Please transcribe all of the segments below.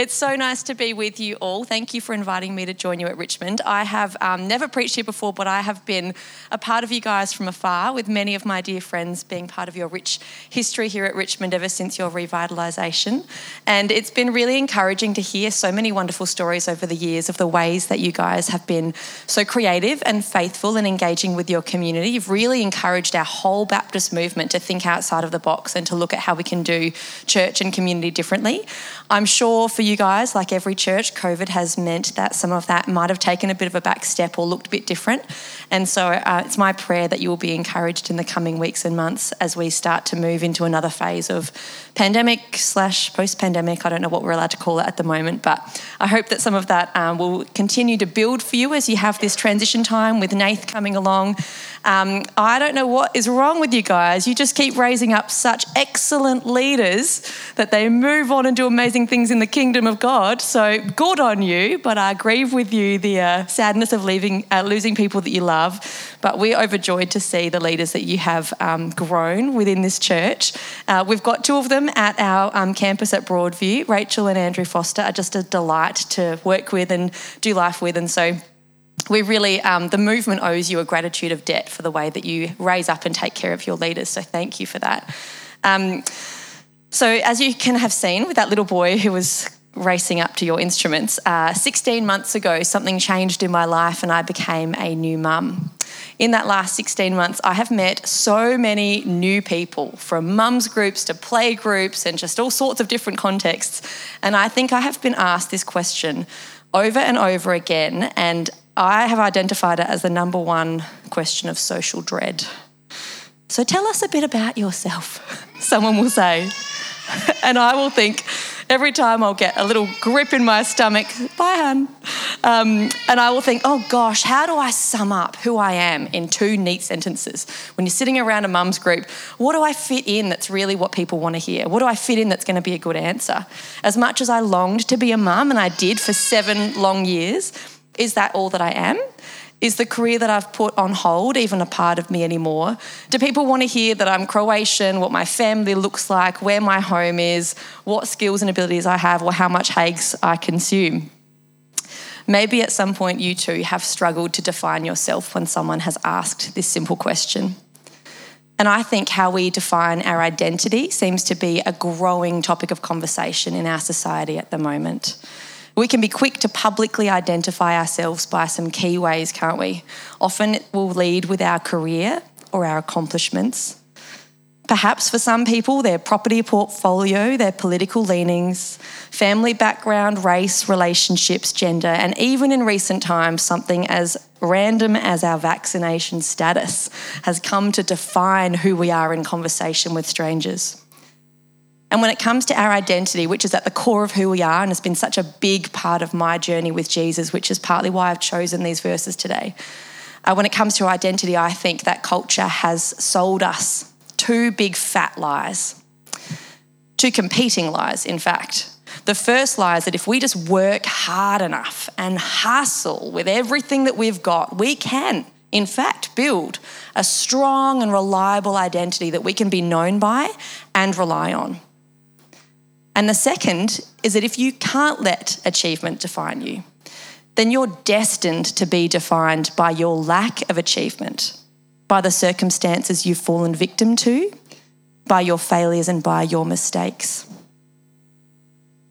It's so nice to be with you all. Thank you for inviting me to join you at Richmond. I have um, never preached here before, but I have been a part of you guys from afar, with many of my dear friends being part of your rich history here at Richmond ever since your revitalisation. And it's been really encouraging to hear so many wonderful stories over the years of the ways that you guys have been so creative and faithful in engaging with your community. You've really encouraged our whole Baptist movement to think outside of the box and to look at how we can do church and community differently. I'm sure for you guys, like every church, COVID has meant that some of that might have taken a bit of a back step or looked a bit different. And so uh, it's my prayer that you will be encouraged in the coming weeks and months as we start to move into another phase of pandemic slash post pandemic. I don't know what we're allowed to call it at the moment, but I hope that some of that um, will continue to build for you as you have this transition time with Nath coming along. Um, I don't know what is wrong with you guys. You just keep raising up such excellent leaders that they move on and do amazing things in the kingdom of God. So good on you, but I grieve with you the uh, sadness of leaving, uh, losing people that you love. But we're overjoyed to see the leaders that you have um, grown within this church. Uh, we've got two of them at our um, campus at Broadview. Rachel and Andrew Foster are just a delight to work with and do life with, and so we really, um, the movement owes you a gratitude of debt for the way that you raise up and take care of your leaders. So thank you for that. Um, so, as you can have seen with that little boy who was racing up to your instruments, uh, 16 months ago, something changed in my life and I became a new mum. In that last 16 months, I have met so many new people from mums groups to play groups and just all sorts of different contexts. And I think I have been asked this question over and over again. And I have identified it as the number one question of social dread. So tell us a bit about yourself, someone will say. and I will think, every time I'll get a little grip in my stomach, bye, hun. Um, and I will think, oh gosh, how do I sum up who I am in two neat sentences? When you're sitting around a mum's group, what do I fit in that's really what people want to hear? What do I fit in that's going to be a good answer? As much as I longed to be a mum, and I did for seven long years, is that all that I am? Is the career that I've put on hold even a part of me anymore? Do people want to hear that I'm Croatian, what my family looks like, where my home is, what skills and abilities I have, or how much Haigh's I consume? Maybe at some point you too have struggled to define yourself when someone has asked this simple question. And I think how we define our identity seems to be a growing topic of conversation in our society at the moment. We can be quick to publicly identify ourselves by some key ways, can't we? Often it will lead with our career or our accomplishments. Perhaps for some people, their property portfolio, their political leanings, family background, race, relationships, gender, and even in recent times, something as random as our vaccination status has come to define who we are in conversation with strangers. And when it comes to our identity, which is at the core of who we are and has been such a big part of my journey with Jesus, which is partly why I've chosen these verses today. Uh, when it comes to identity, I think that culture has sold us two big fat lies, two competing lies, in fact. The first lie is that if we just work hard enough and hustle with everything that we've got, we can, in fact, build a strong and reliable identity that we can be known by and rely on. And the second is that if you can't let achievement define you, then you're destined to be defined by your lack of achievement, by the circumstances you've fallen victim to, by your failures, and by your mistakes.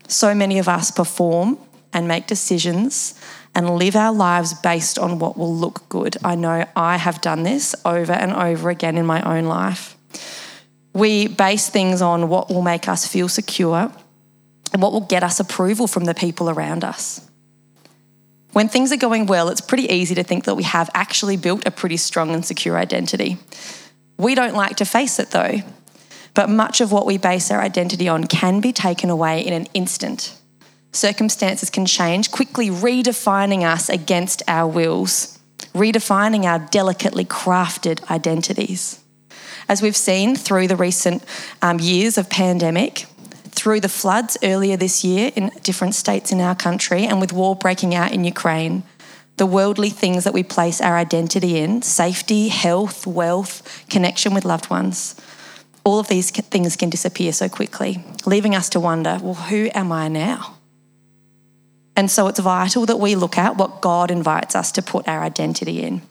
So many of us perform and make decisions and live our lives based on what will look good. I know I have done this over and over again in my own life. We base things on what will make us feel secure and what will get us approval from the people around us. When things are going well, it's pretty easy to think that we have actually built a pretty strong and secure identity. We don't like to face it though, but much of what we base our identity on can be taken away in an instant. Circumstances can change, quickly redefining us against our wills, redefining our delicately crafted identities. As we've seen through the recent um, years of pandemic, through the floods earlier this year in different states in our country, and with war breaking out in Ukraine, the worldly things that we place our identity in safety, health, wealth, connection with loved ones all of these things can disappear so quickly, leaving us to wonder well, who am I now? And so it's vital that we look at what God invites us to put our identity in.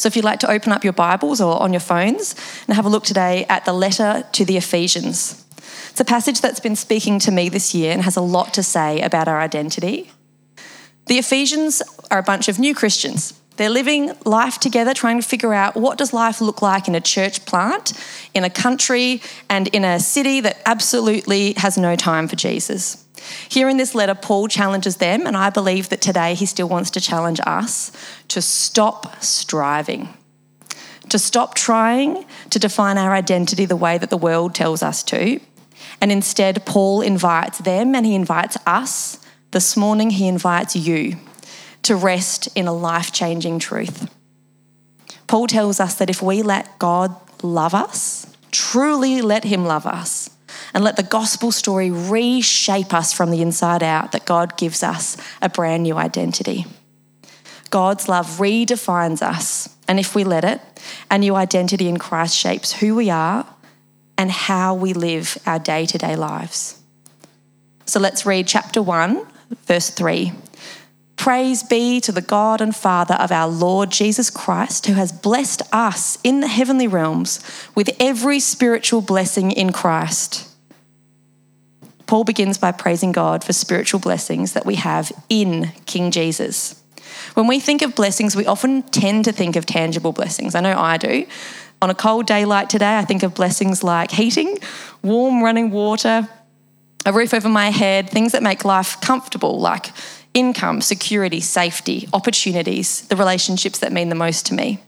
So if you'd like to open up your Bibles or on your phones and have a look today at the letter to the Ephesians. It's a passage that's been speaking to me this year and has a lot to say about our identity. The Ephesians are a bunch of new Christians. They're living life together, trying to figure out what does life look like in a church plant, in a country, and in a city that absolutely has no time for Jesus. Here in this letter, Paul challenges them, and I believe that today he still wants to challenge us to stop striving, to stop trying to define our identity the way that the world tells us to. And instead, Paul invites them and he invites us. This morning, he invites you to rest in a life changing truth. Paul tells us that if we let God love us, truly let him love us, and let the gospel story reshape us from the inside out, that God gives us a brand new identity. God's love redefines us, and if we let it, a new identity in Christ shapes who we are and how we live our day to day lives. So let's read chapter 1, verse 3. Praise be to the God and Father of our Lord Jesus Christ, who has blessed us in the heavenly realms with every spiritual blessing in Christ. Paul begins by praising God for spiritual blessings that we have in King Jesus. When we think of blessings, we often tend to think of tangible blessings. I know I do. On a cold day like today, I think of blessings like heating, warm running water, a roof over my head, things that make life comfortable, like income, security, safety, opportunities, the relationships that mean the most to me.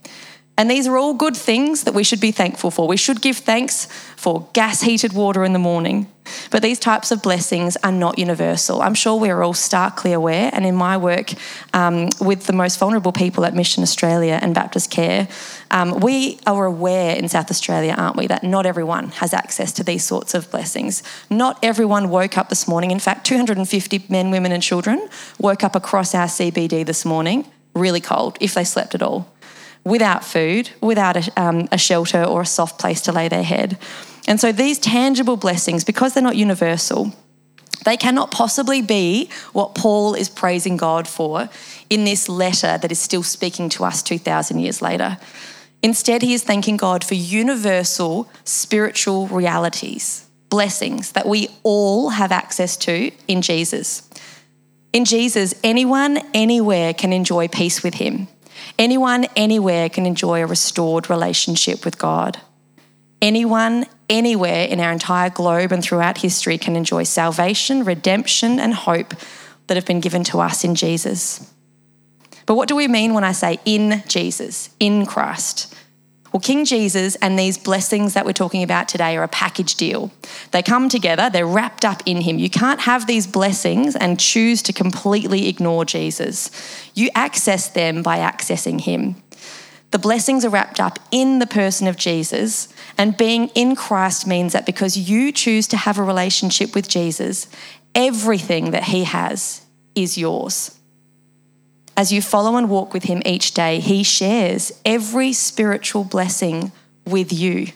And these are all good things that we should be thankful for. We should give thanks for gas heated water in the morning. But these types of blessings are not universal. I'm sure we're all starkly aware. And in my work um, with the most vulnerable people at Mission Australia and Baptist Care, um, we are aware in South Australia, aren't we, that not everyone has access to these sorts of blessings. Not everyone woke up this morning. In fact, 250 men, women, and children woke up across our CBD this morning really cold if they slept at all without food, without a, um, a shelter or a soft place to lay their head. And so these tangible blessings, because they're not universal, they cannot possibly be what Paul is praising God for in this letter that is still speaking to us 2,000 years later. Instead, he is thanking God for universal spiritual realities, blessings that we all have access to in Jesus. In Jesus, anyone, anywhere can enjoy peace with him. Anyone, anywhere can enjoy a restored relationship with God. Anyone, anywhere in our entire globe and throughout history can enjoy salvation, redemption, and hope that have been given to us in Jesus. But what do we mean when I say in Jesus, in Christ? Well, King Jesus and these blessings that we're talking about today are a package deal. They come together, they're wrapped up in Him. You can't have these blessings and choose to completely ignore Jesus. You access them by accessing Him. The blessings are wrapped up in the person of Jesus, and being in Christ means that because you choose to have a relationship with Jesus, everything that He has is yours. As you follow and walk with Him each day, He shares every spiritual blessing with you.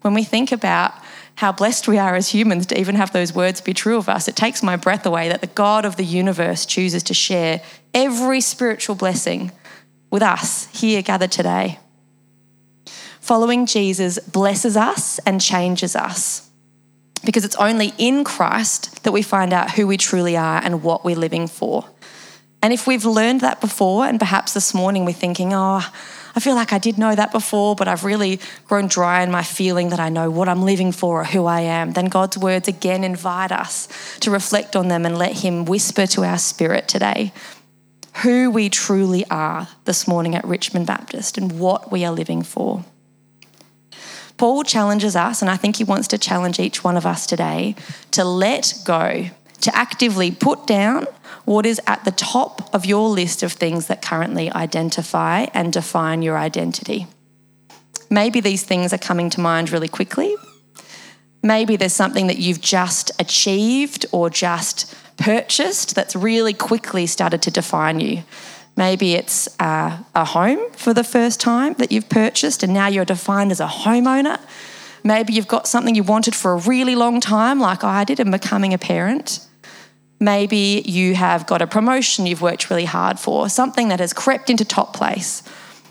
When we think about how blessed we are as humans to even have those words be true of us, it takes my breath away that the God of the universe chooses to share every spiritual blessing with us here gathered today. Following Jesus blesses us and changes us because it's only in Christ that we find out who we truly are and what we're living for. And if we've learned that before, and perhaps this morning we're thinking, oh, I feel like I did know that before, but I've really grown dry in my feeling that I know what I'm living for or who I am, then God's words again invite us to reflect on them and let Him whisper to our spirit today who we truly are this morning at Richmond Baptist and what we are living for. Paul challenges us, and I think he wants to challenge each one of us today to let go, to actively put down what is at the top of your list of things that currently identify and define your identity. Maybe these things are coming to mind really quickly. Maybe there's something that you've just achieved or just purchased that's really quickly started to define you. Maybe it's uh, a home for the first time that you've purchased and now you're defined as a homeowner. Maybe you've got something you wanted for a really long time, like I did in becoming a parent. Maybe you have got a promotion you've worked really hard for, something that has crept into top place.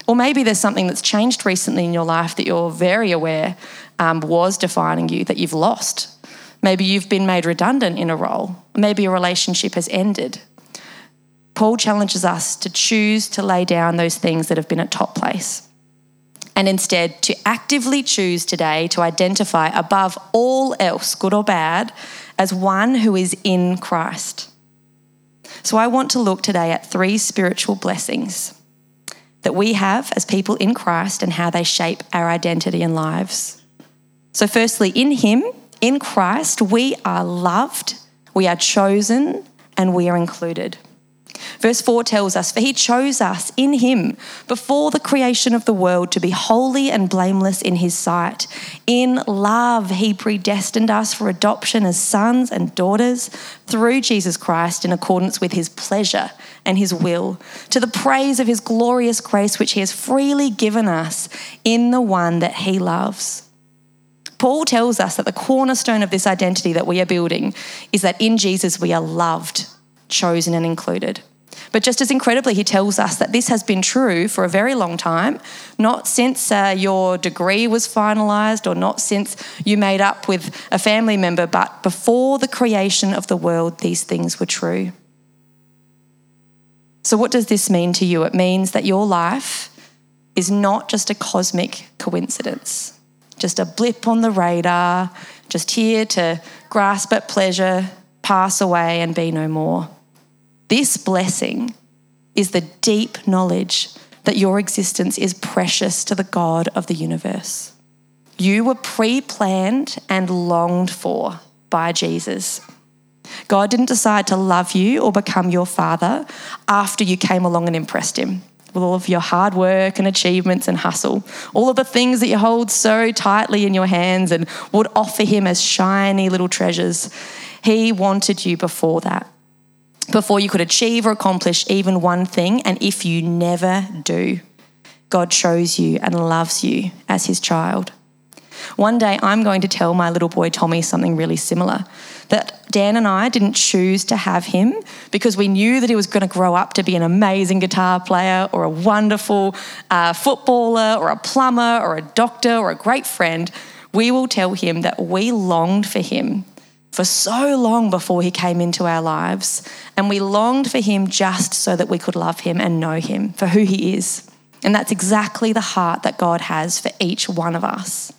Or maybe there's something that's changed recently in your life that you're very aware um, was defining you that you've lost. Maybe you've been made redundant in a role. Maybe a relationship has ended. Paul challenges us to choose to lay down those things that have been at top place and instead to actively choose today to identify above all else, good or bad, as one who is in Christ. So I want to look today at three spiritual blessings that we have as people in Christ and how they shape our identity and lives. So, firstly, in Him, in Christ, we are loved, we are chosen, and we are included. Verse 4 tells us, For he chose us in him before the creation of the world to be holy and blameless in his sight. In love, he predestined us for adoption as sons and daughters through Jesus Christ in accordance with his pleasure and his will, to the praise of his glorious grace, which he has freely given us in the one that he loves. Paul tells us that the cornerstone of this identity that we are building is that in Jesus we are loved, chosen, and included. But just as incredibly, he tells us that this has been true for a very long time, not since uh, your degree was finalised or not since you made up with a family member, but before the creation of the world, these things were true. So, what does this mean to you? It means that your life is not just a cosmic coincidence, just a blip on the radar, just here to grasp at pleasure, pass away, and be no more. This blessing is the deep knowledge that your existence is precious to the God of the universe. You were pre planned and longed for by Jesus. God didn't decide to love you or become your father after you came along and impressed him with all of your hard work and achievements and hustle, all of the things that you hold so tightly in your hands and would offer him as shiny little treasures. He wanted you before that before you could achieve or accomplish even one thing. And if you never do, God chose you and loves you as his child. One day I'm going to tell my little boy Tommy something really similar that Dan and I didn't choose to have him because we knew that he was going to grow up to be an amazing guitar player or a wonderful uh, footballer or a plumber or a doctor or a great friend. We will tell him that we longed for him for so long before he came into our lives. And we longed for him just so that we could love him and know him for who he is. And that's exactly the heart that God has for each one of us.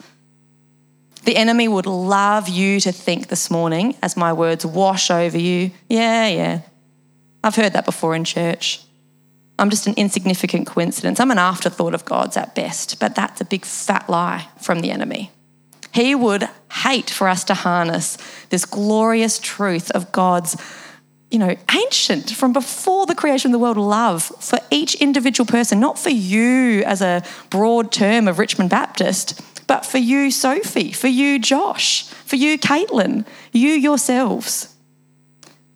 The enemy would love you to think this morning, as my words wash over you, yeah, yeah, I've heard that before in church. I'm just an insignificant coincidence. I'm an afterthought of God's at best, but that's a big fat lie from the enemy. He would hate for us to harness this glorious truth of God's, you know, ancient from before the creation of the world love for each individual person, not for you as a broad term of Richmond Baptist, but for you, Sophie, for you, Josh, for you, Caitlin, you yourselves.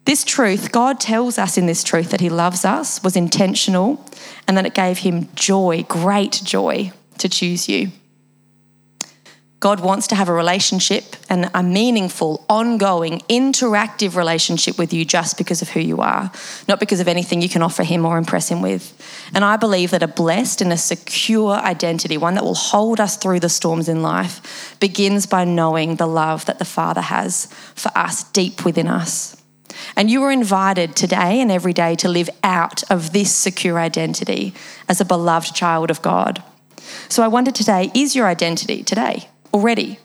This truth, God tells us in this truth that He loves us, was intentional, and that it gave Him joy, great joy, to choose you. God wants to have a relationship and a meaningful, ongoing, interactive relationship with you just because of who you are, not because of anything you can offer Him or impress Him with. And I believe that a blessed and a secure identity, one that will hold us through the storms in life, begins by knowing the love that the Father has for us deep within us. And you are invited today and every day to live out of this secure identity as a beloved child of God. So I wonder today is your identity today? Already,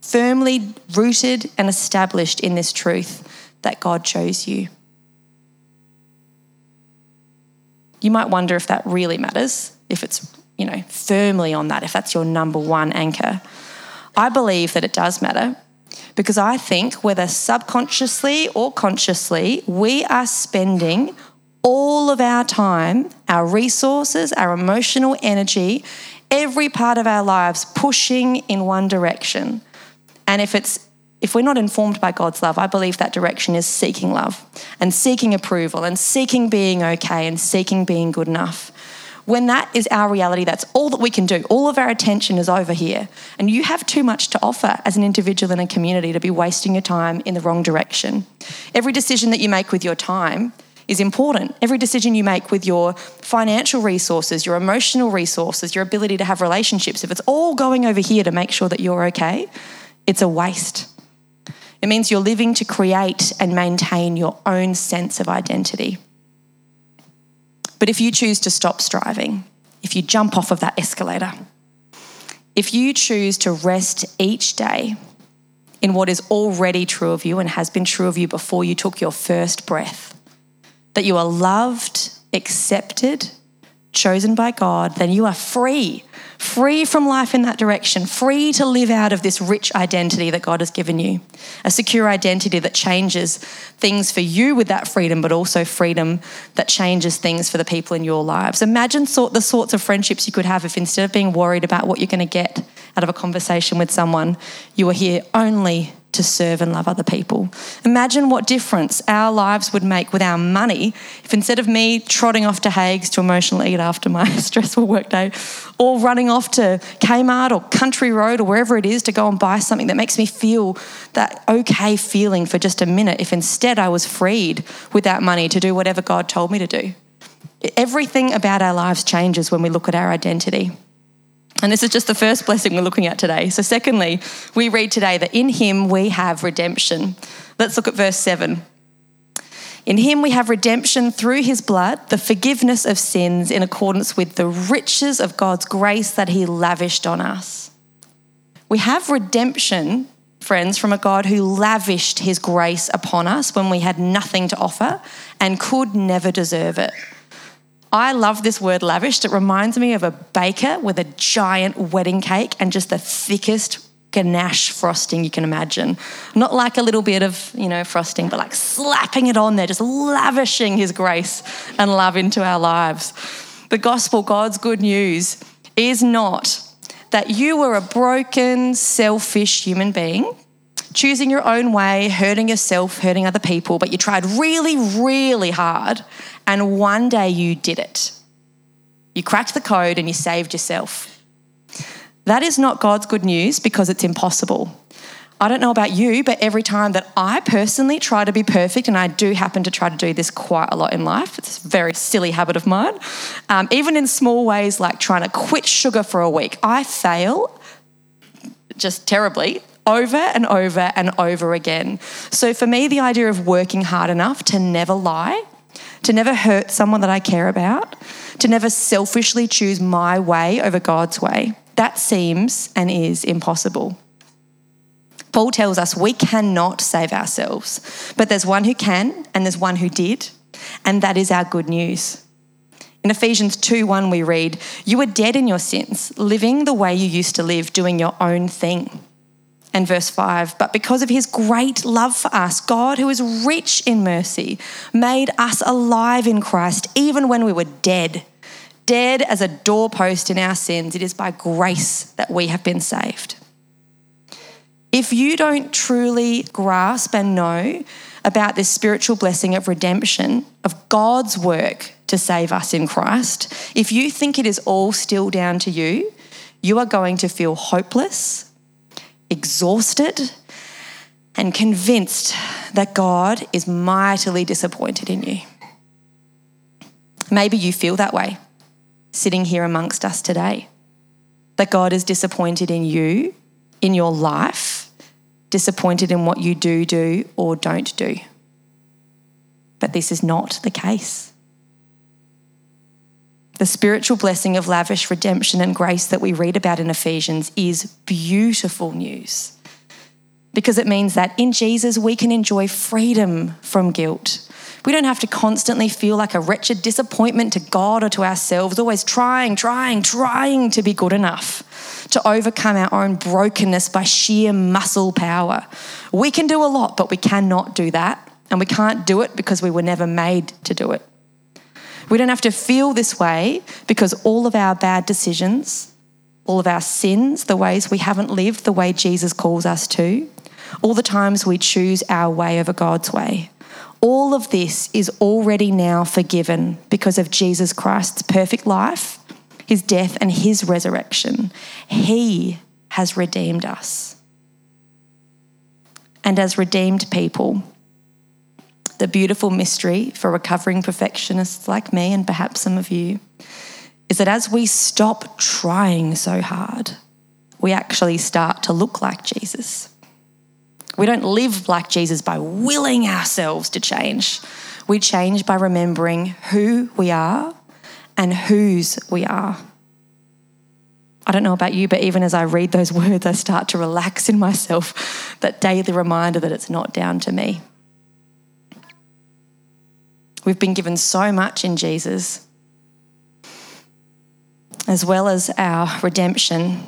firmly rooted and established in this truth that God chose you. You might wonder if that really matters, if it's, you know, firmly on that, if that's your number one anchor. I believe that it does matter because I think whether subconsciously or consciously, we are spending all of our time, our resources, our emotional energy every part of our lives pushing in one direction. And if it's if we're not informed by God's love, I believe that direction is seeking love and seeking approval and seeking being okay and seeking being good enough. when that is our reality, that's all that we can do. All of our attention is over here. And you have too much to offer as an individual in a community to be wasting your time in the wrong direction. Every decision that you make with your time is important. Every decision you make with your financial resources, your emotional resources, your ability to have relationships, if it's all going over here to make sure that you're okay, it's a waste. It means you're living to create and maintain your own sense of identity. But if you choose to stop striving, if you jump off of that escalator, if you choose to rest each day in what is already true of you and has been true of you before you took your first breath, that you are loved, accepted, chosen by God, then you are free, free from life in that direction, free to live out of this rich identity that God has given you, a secure identity that changes things for you with that freedom, but also freedom that changes things for the people in your lives. Imagine sort the sorts of friendships you could have if instead of being worried about what you're going to get out of a conversation with someone, you were here only to serve and love other people. Imagine what difference our lives would make with our money if instead of me trotting off to Haigh's to emotionally eat after my stressful workday, or running off to Kmart or Country Road or wherever it is to go and buy something that makes me feel that okay feeling for just a minute, if instead I was freed with that money to do whatever God told me to do. Everything about our lives changes when we look at our identity. And this is just the first blessing we're looking at today. So, secondly, we read today that in him we have redemption. Let's look at verse 7. In him we have redemption through his blood, the forgiveness of sins in accordance with the riches of God's grace that he lavished on us. We have redemption, friends, from a God who lavished his grace upon us when we had nothing to offer and could never deserve it. I love this word lavished. It reminds me of a baker with a giant wedding cake and just the thickest ganache frosting you can imagine. Not like a little bit of, you know, frosting, but like slapping it on there, just lavishing his grace and love into our lives. The gospel, God's good news, is not that you were a broken, selfish human being choosing your own way, hurting yourself, hurting other people, but you tried really, really hard, and one day you did it. You cracked the code and you saved yourself. That is not God's good news because it's impossible. I don't know about you, but every time that I personally try to be perfect, and I do happen to try to do this quite a lot in life, it's a very silly habit of mine, um, even in small ways like trying to quit sugar for a week, I fail just terribly over and over and over again. So for me, the idea of working hard enough to never lie, to never hurt someone that I care about, to never selfishly choose my way over God's way, that seems and is impossible. Paul tells us we cannot save ourselves, but there's one who can and there's one who did, and that is our good news. In Ephesians 2 1, we read, You were dead in your sins, living the way you used to live, doing your own thing and verse 5 But because of his great love for us, God, who is rich in mercy, made us alive in Christ even when we were dead. Dead as a doorpost in our sins. It is by grace that we have been saved. If you don't truly grasp and know about this spiritual blessing of redemption, of God's work to save us in Christ, if you think it is all still down to you, you are going to feel hopeless exhausted, and convinced that God is mightily disappointed in you. Maybe you feel that way sitting here amongst us today. That God is disappointed in you, in your life, disappointed in what you do do or don't do. But this is not the case. The spiritual blessing of lavish redemption and grace that we read about in Ephesians is beautiful news because it means that in Jesus we can enjoy freedom from guilt. We don't have to constantly feel like a wretched disappointment to God or to ourselves, always trying, trying, trying to be good enough, to overcome our own brokenness by sheer muscle power. We can do a lot, but we cannot do that. And we can't do it because we were never made to do it. We don't have to feel this way because all of our bad decisions, all of our sins, the ways we haven't lived the way Jesus calls us to, all the times we choose our way over God's way, all of this is already now forgiven because of Jesus Christ's perfect life his death, and his resurrection. He has redeemed us. And as redeemed people, the beautiful mystery for recovering perfectionists like me and perhaps some of you is that as we stop trying so hard, we actually start to look like Jesus. We don't live like Jesus by willing ourselves to change. We change by remembering who we are and whose we are. I don't know about you, but even as I read those words, I start to relax in myself that daily reminder that it's not down to me. We've been given so much in Jesus, as well as our redemption.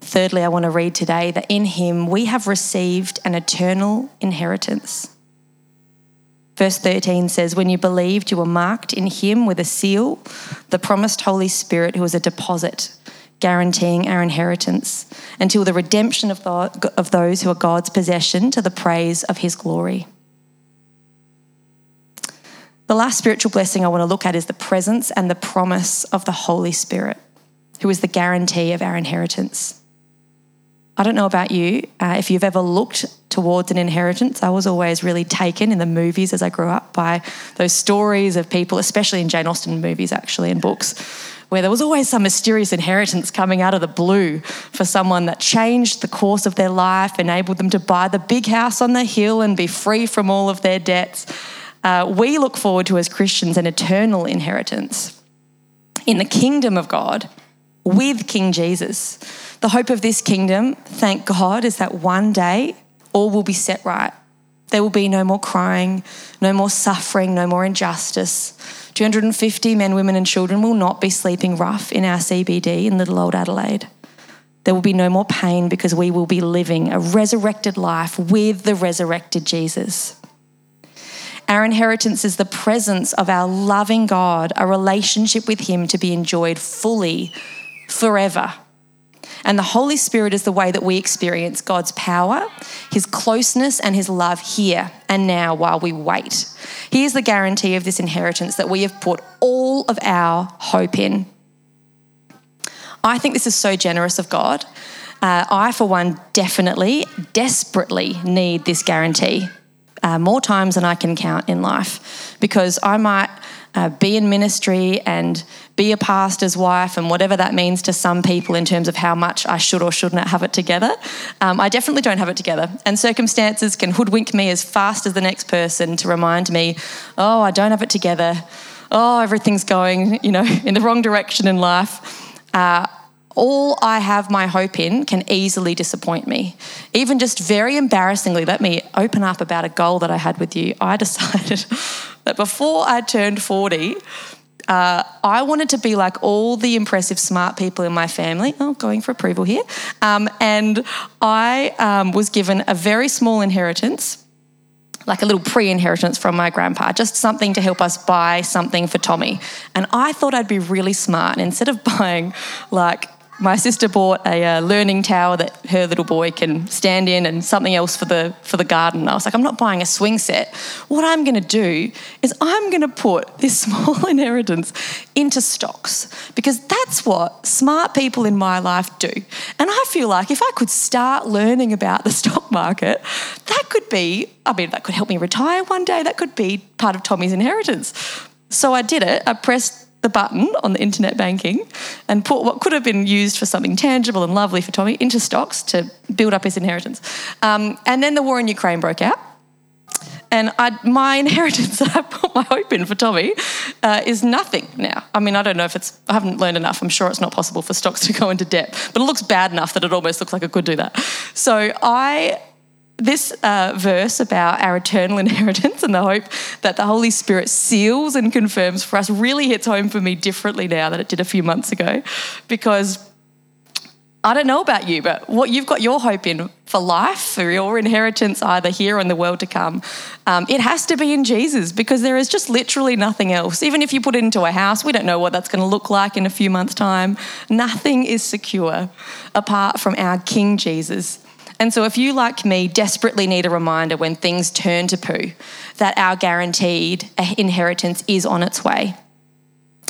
Thirdly, I want to read today that in Him we have received an eternal inheritance. Verse 13 says, When you believed, you were marked in Him with a seal, the promised Holy Spirit, who is a deposit guaranteeing our inheritance until the redemption of, the, of those who are God's possession to the praise of his glory. The last spiritual blessing I want to look at is the presence and the promise of the Holy Spirit, who is the guarantee of our inheritance. I don't know about you, uh, if you've ever looked towards an inheritance. I was always really taken in the movies as I grew up by those stories of people, especially in Jane Austen movies, actually, and books, where there was always some mysterious inheritance coming out of the blue for someone that changed the course of their life, enabled them to buy the big house on the hill and be free from all of their debts. Uh, we look forward to, as Christians, an eternal inheritance in the kingdom of God with King Jesus. The hope of this kingdom, thank God, is that one day all will be set right. There will be no more crying, no more suffering, no more injustice. 250 men, women, and children will not be sleeping rough in our CBD in little old Adelaide. There will be no more pain because we will be living a resurrected life with the resurrected Jesus. Our inheritance is the presence of our loving God, a relationship with Him to be enjoyed fully forever. And the Holy Spirit is the way that we experience God's power, His closeness, and His love here and now while we wait. He is the guarantee of this inheritance that we have put all of our hope in. I think this is so generous of God. Uh, I, for one, definitely, desperately need this guarantee uh, more times than I can count in life because I might uh, be in ministry and be a pastor's wife and whatever that means to some people in terms of how much I should or should not have it together. Um, I definitely don't have it together. And circumstances can hoodwink me as fast as the next person to remind me, oh, I don't have it together. Oh, everything's going, you know, in the wrong direction in life. Uh, all I have my hope in can easily disappoint me. Even just very embarrassingly, let me open up about a goal that I had with you. I decided that before I turned 40, uh, I wanted to be like all the impressive, smart people in my family. Oh, going for approval here. Um, and I um, was given a very small inheritance, like a little pre inheritance from my grandpa, just something to help us buy something for Tommy. And I thought I'd be really smart. And instead of buying like my sister bought a uh, learning tower that her little boy can stand in and something else for the for the garden. I was like, I'm not buying a swing set. What I'm going to do is I'm going to put this small inheritance into stocks because that's what smart people in my life do. And I feel like if I could start learning about the stock market, that could be I mean that could help me retire one day. That could be part of Tommy's inheritance. So I did it. I pressed the button on the internet banking and put what could have been used for something tangible and lovely for Tommy into stocks to build up his inheritance. Um, and then the war in Ukraine broke out. And I, my inheritance that I put my hope in for Tommy uh, is nothing now. I mean, I don't know if it's, I haven't learned enough. I'm sure it's not possible for stocks to go into debt, but it looks bad enough that it almost looks like it could do that. So I this uh, verse about our eternal inheritance and the hope that the Holy Spirit seals and confirms for us really hits home for me differently now than it did a few months ago. Because I don't know about you, but what you've got your hope in for life, for your inheritance, either here or in the world to come, um, it has to be in Jesus because there is just literally nothing else. Even if you put it into a house, we don't know what that's going to look like in a few months' time. Nothing is secure apart from our King Jesus. And so, if you, like me, desperately need a reminder when things turn to poo that our guaranteed inheritance is on its way,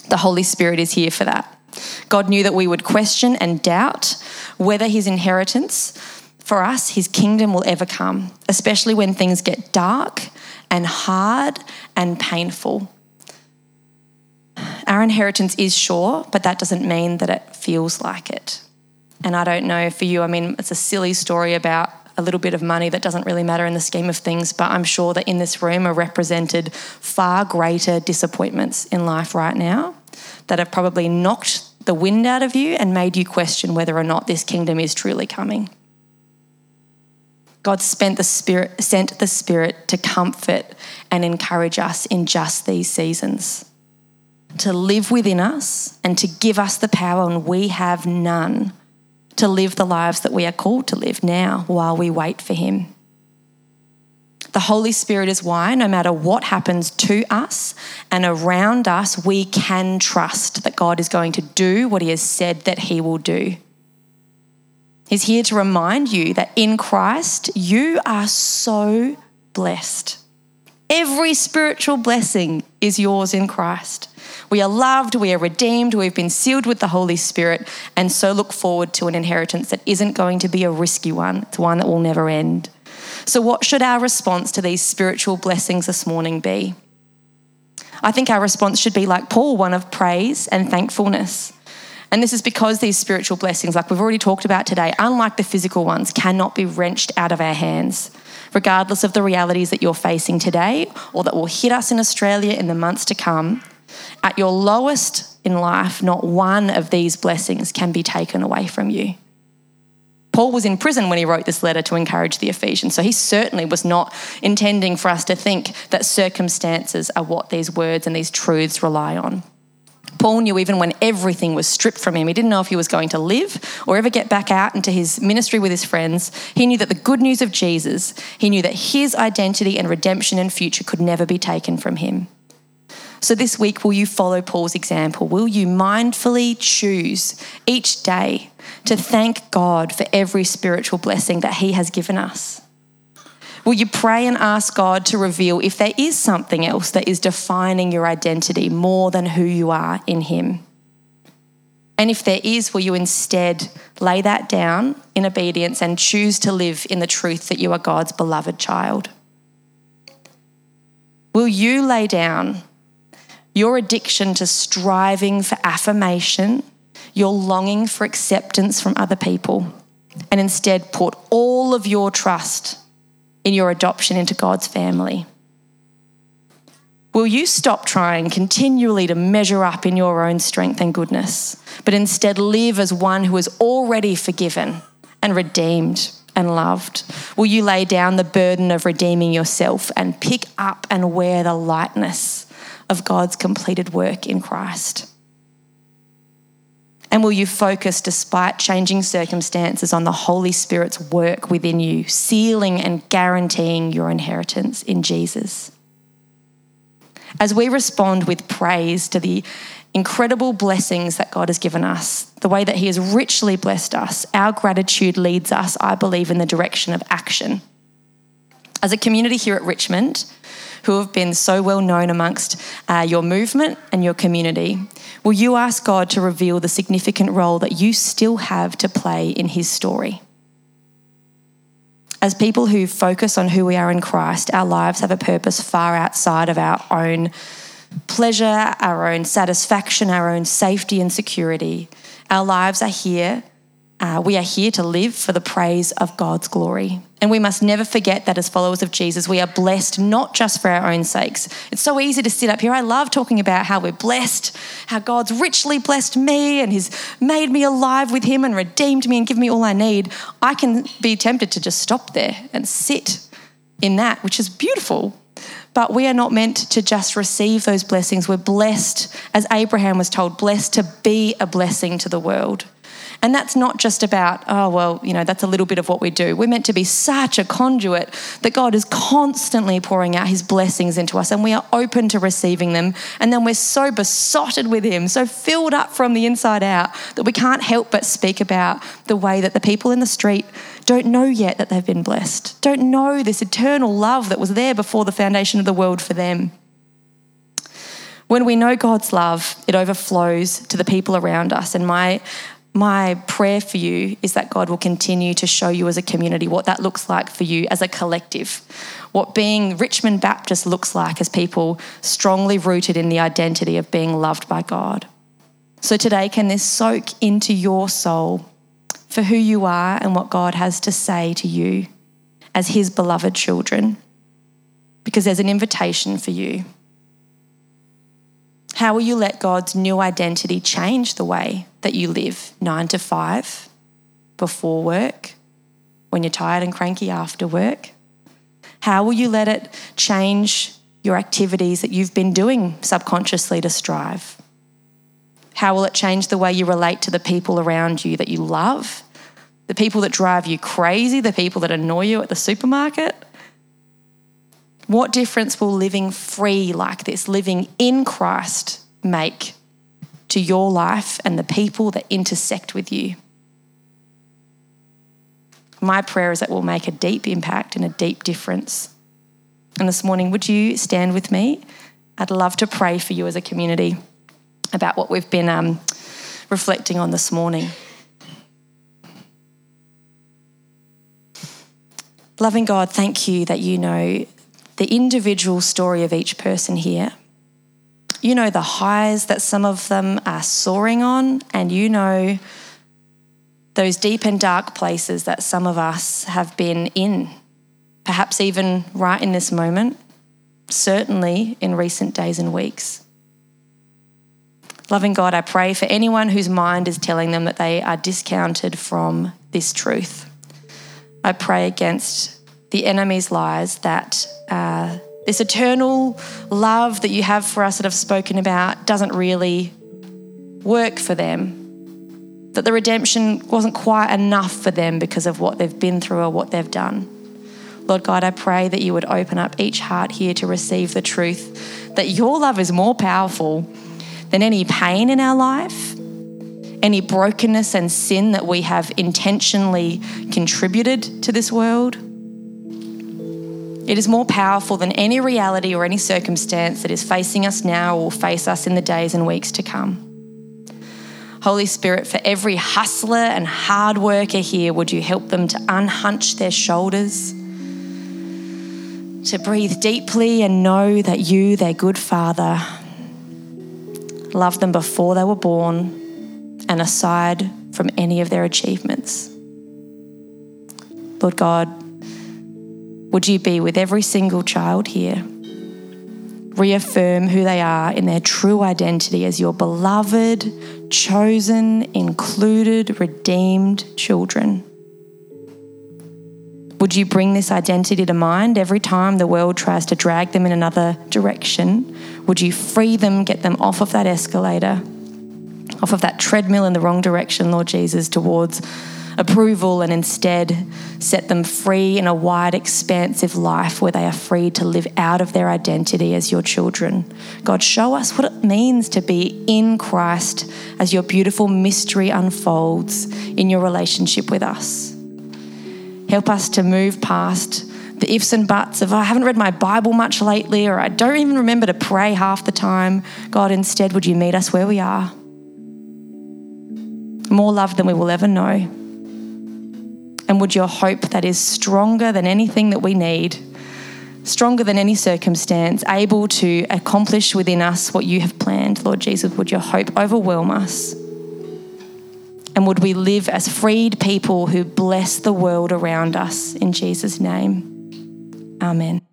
the Holy Spirit is here for that. God knew that we would question and doubt whether his inheritance for us, his kingdom will ever come, especially when things get dark and hard and painful. Our inheritance is sure, but that doesn't mean that it feels like it. And I don't know for you, I mean, it's a silly story about a little bit of money that doesn't really matter in the scheme of things, but I'm sure that in this room are represented far greater disappointments in life right now that have probably knocked the wind out of you and made you question whether or not this kingdom is truly coming. God the Spirit, sent the Spirit to comfort and encourage us in just these seasons, to live within us and to give us the power, and we have none, to live the lives that we are called to live now while we wait for Him. The Holy Spirit is why, no matter what happens to us and around us, we can trust that God is going to do what He has said that He will do. He's here to remind you that in Christ, you are so blessed. Every spiritual blessing is yours in Christ. We are loved, we are redeemed, we've been sealed with the Holy Spirit, and so look forward to an inheritance that isn't going to be a risky one. It's one that will never end. So, what should our response to these spiritual blessings this morning be? I think our response should be like Paul, one of praise and thankfulness. And this is because these spiritual blessings, like we've already talked about today, unlike the physical ones, cannot be wrenched out of our hands, regardless of the realities that you're facing today or that will hit us in Australia in the months to come. At your lowest in life, not one of these blessings can be taken away from you. Paul was in prison when he wrote this letter to encourage the Ephesians, so he certainly was not intending for us to think that circumstances are what these words and these truths rely on. Paul knew even when everything was stripped from him, he didn't know if he was going to live or ever get back out into his ministry with his friends. He knew that the good news of Jesus, he knew that his identity and redemption and future could never be taken from him. So, this week, will you follow Paul's example? Will you mindfully choose each day to thank God for every spiritual blessing that he has given us? Will you pray and ask God to reveal if there is something else that is defining your identity more than who you are in Him? And if there is, will you instead lay that down in obedience and choose to live in the truth that you are God's beloved child? Will you lay down your addiction to striving for affirmation, your longing for acceptance from other people, and instead put all of your trust in your adoption into God's family? Will you stop trying continually to measure up in your own strength and goodness, but instead live as one who is already forgiven and redeemed and loved? Will you lay down the burden of redeeming yourself and pick up and wear the lightness of God's completed work in Christ? And will you focus, despite changing circumstances, on the Holy Spirit's work within you, sealing and guaranteeing your inheritance in Jesus? As we respond with praise to the incredible blessings that God has given us, the way that He has richly blessed us, our gratitude leads us, I believe, in the direction of action. As a community here at Richmond, who have been so well known amongst uh, your movement and your community, will you ask God to reveal the significant role that you still have to play in His story? As people who focus on who we are in Christ, our lives have a purpose far outside of our own pleasure, our own satisfaction, our own safety and security. Our lives are here uh, we are here to live for the praise of God's glory. And we must never forget that as followers of Jesus, we are blessed not just for our own sakes. It's so easy to sit up here. I love talking about how we're blessed, how God's richly blessed me and He's made me alive with Him and redeemed me and given me all I need. I can be tempted to just stop there and sit in that, which is beautiful. But we are not meant to just receive those blessings. We're blessed, as Abraham was told, blessed to be a blessing to the world. And that's not just about, oh, well, you know, that's a little bit of what we do. We're meant to be such a conduit that God is constantly pouring out his blessings into us and we are open to receiving them. And then we're so besotted with him, so filled up from the inside out that we can't help but speak about the way that the people in the street don't know yet that they've been blessed, don't know this eternal love that was there before the foundation of the world for them. When we know God's love it overflows to the people around us. And my my prayer for you is that God will continue to show you as a community what that looks like for you as a collective, what being Richmond Baptist looks like as people strongly rooted in the identity of being loved by God. So today, can this soak into your soul for who you are and what God has to say to you as His beloved children? Because there's an invitation for you. How will you let God's new identity change the way that you live nine to five, before work, when you're tired and cranky after work? How will you let it change your activities that you've been doing subconsciously to strive? How will it change the way you relate to the people around you that you love? The people that drive you crazy, the people that annoy you at the supermarket? What difference will living free like this, living in Christ, make to your life and the people that intersect with you? My prayer is that we'll make a deep impact and a deep difference. And this morning, would you stand with me? I'd love to pray for you as a community about what we've been um, reflecting on this morning. Loving God, thank you that you know the individual story of each person here. You know the highs that some of them are soaring on, and you know those deep and dark places that some of us have been in, perhaps even right in this moment, certainly in recent days and weeks. Loving God, I pray for anyone whose mind is telling them that they are discounted from this truth. I pray against the enemy's lies that uh, this eternal love that you have for us that I've spoken about doesn't really work for them. That the redemption wasn't quite enough for them because of what they've been through or what they've done. Lord God, I pray that you would open up each heart here to receive the truth that your love is more powerful than any pain in our life, any brokenness and sin that we have intentionally contributed to this world. It is more powerful than any reality or any circumstance that is facing us now or will face us in the days and weeks to come. Holy Spirit, for every hustler and hard worker here, would you help them to unhunch their shoulders, to breathe deeply and know that you, their good Father, loved them before they were born and aside from any of their achievements. Lord God, would you be with every single child here? Reaffirm who they are in their true identity as your beloved, chosen, included, redeemed children. Would you bring this identity to mind every time the world tries to drag them in another direction? Would you free them, get them off of that escalator, off of that treadmill in the wrong direction, Lord Jesus, towards approval and instead set them free in a wide, expansive life where they are free to live out of their identity as your children. God, show us what it means to be in Christ as your beautiful mystery unfolds in your relationship with us. Help us to move past the ifs and buts of, oh, I haven't read my Bible much lately, or I don't even remember to pray half the time. God, instead, would you meet us where we are? More love than we will ever know. And would your hope that is stronger than anything that we need, stronger than any circumstance, able to accomplish within us what you have planned, Lord Jesus, would your hope overwhelm us? And would we live as freed people who bless the world around us in Jesus' name? Amen.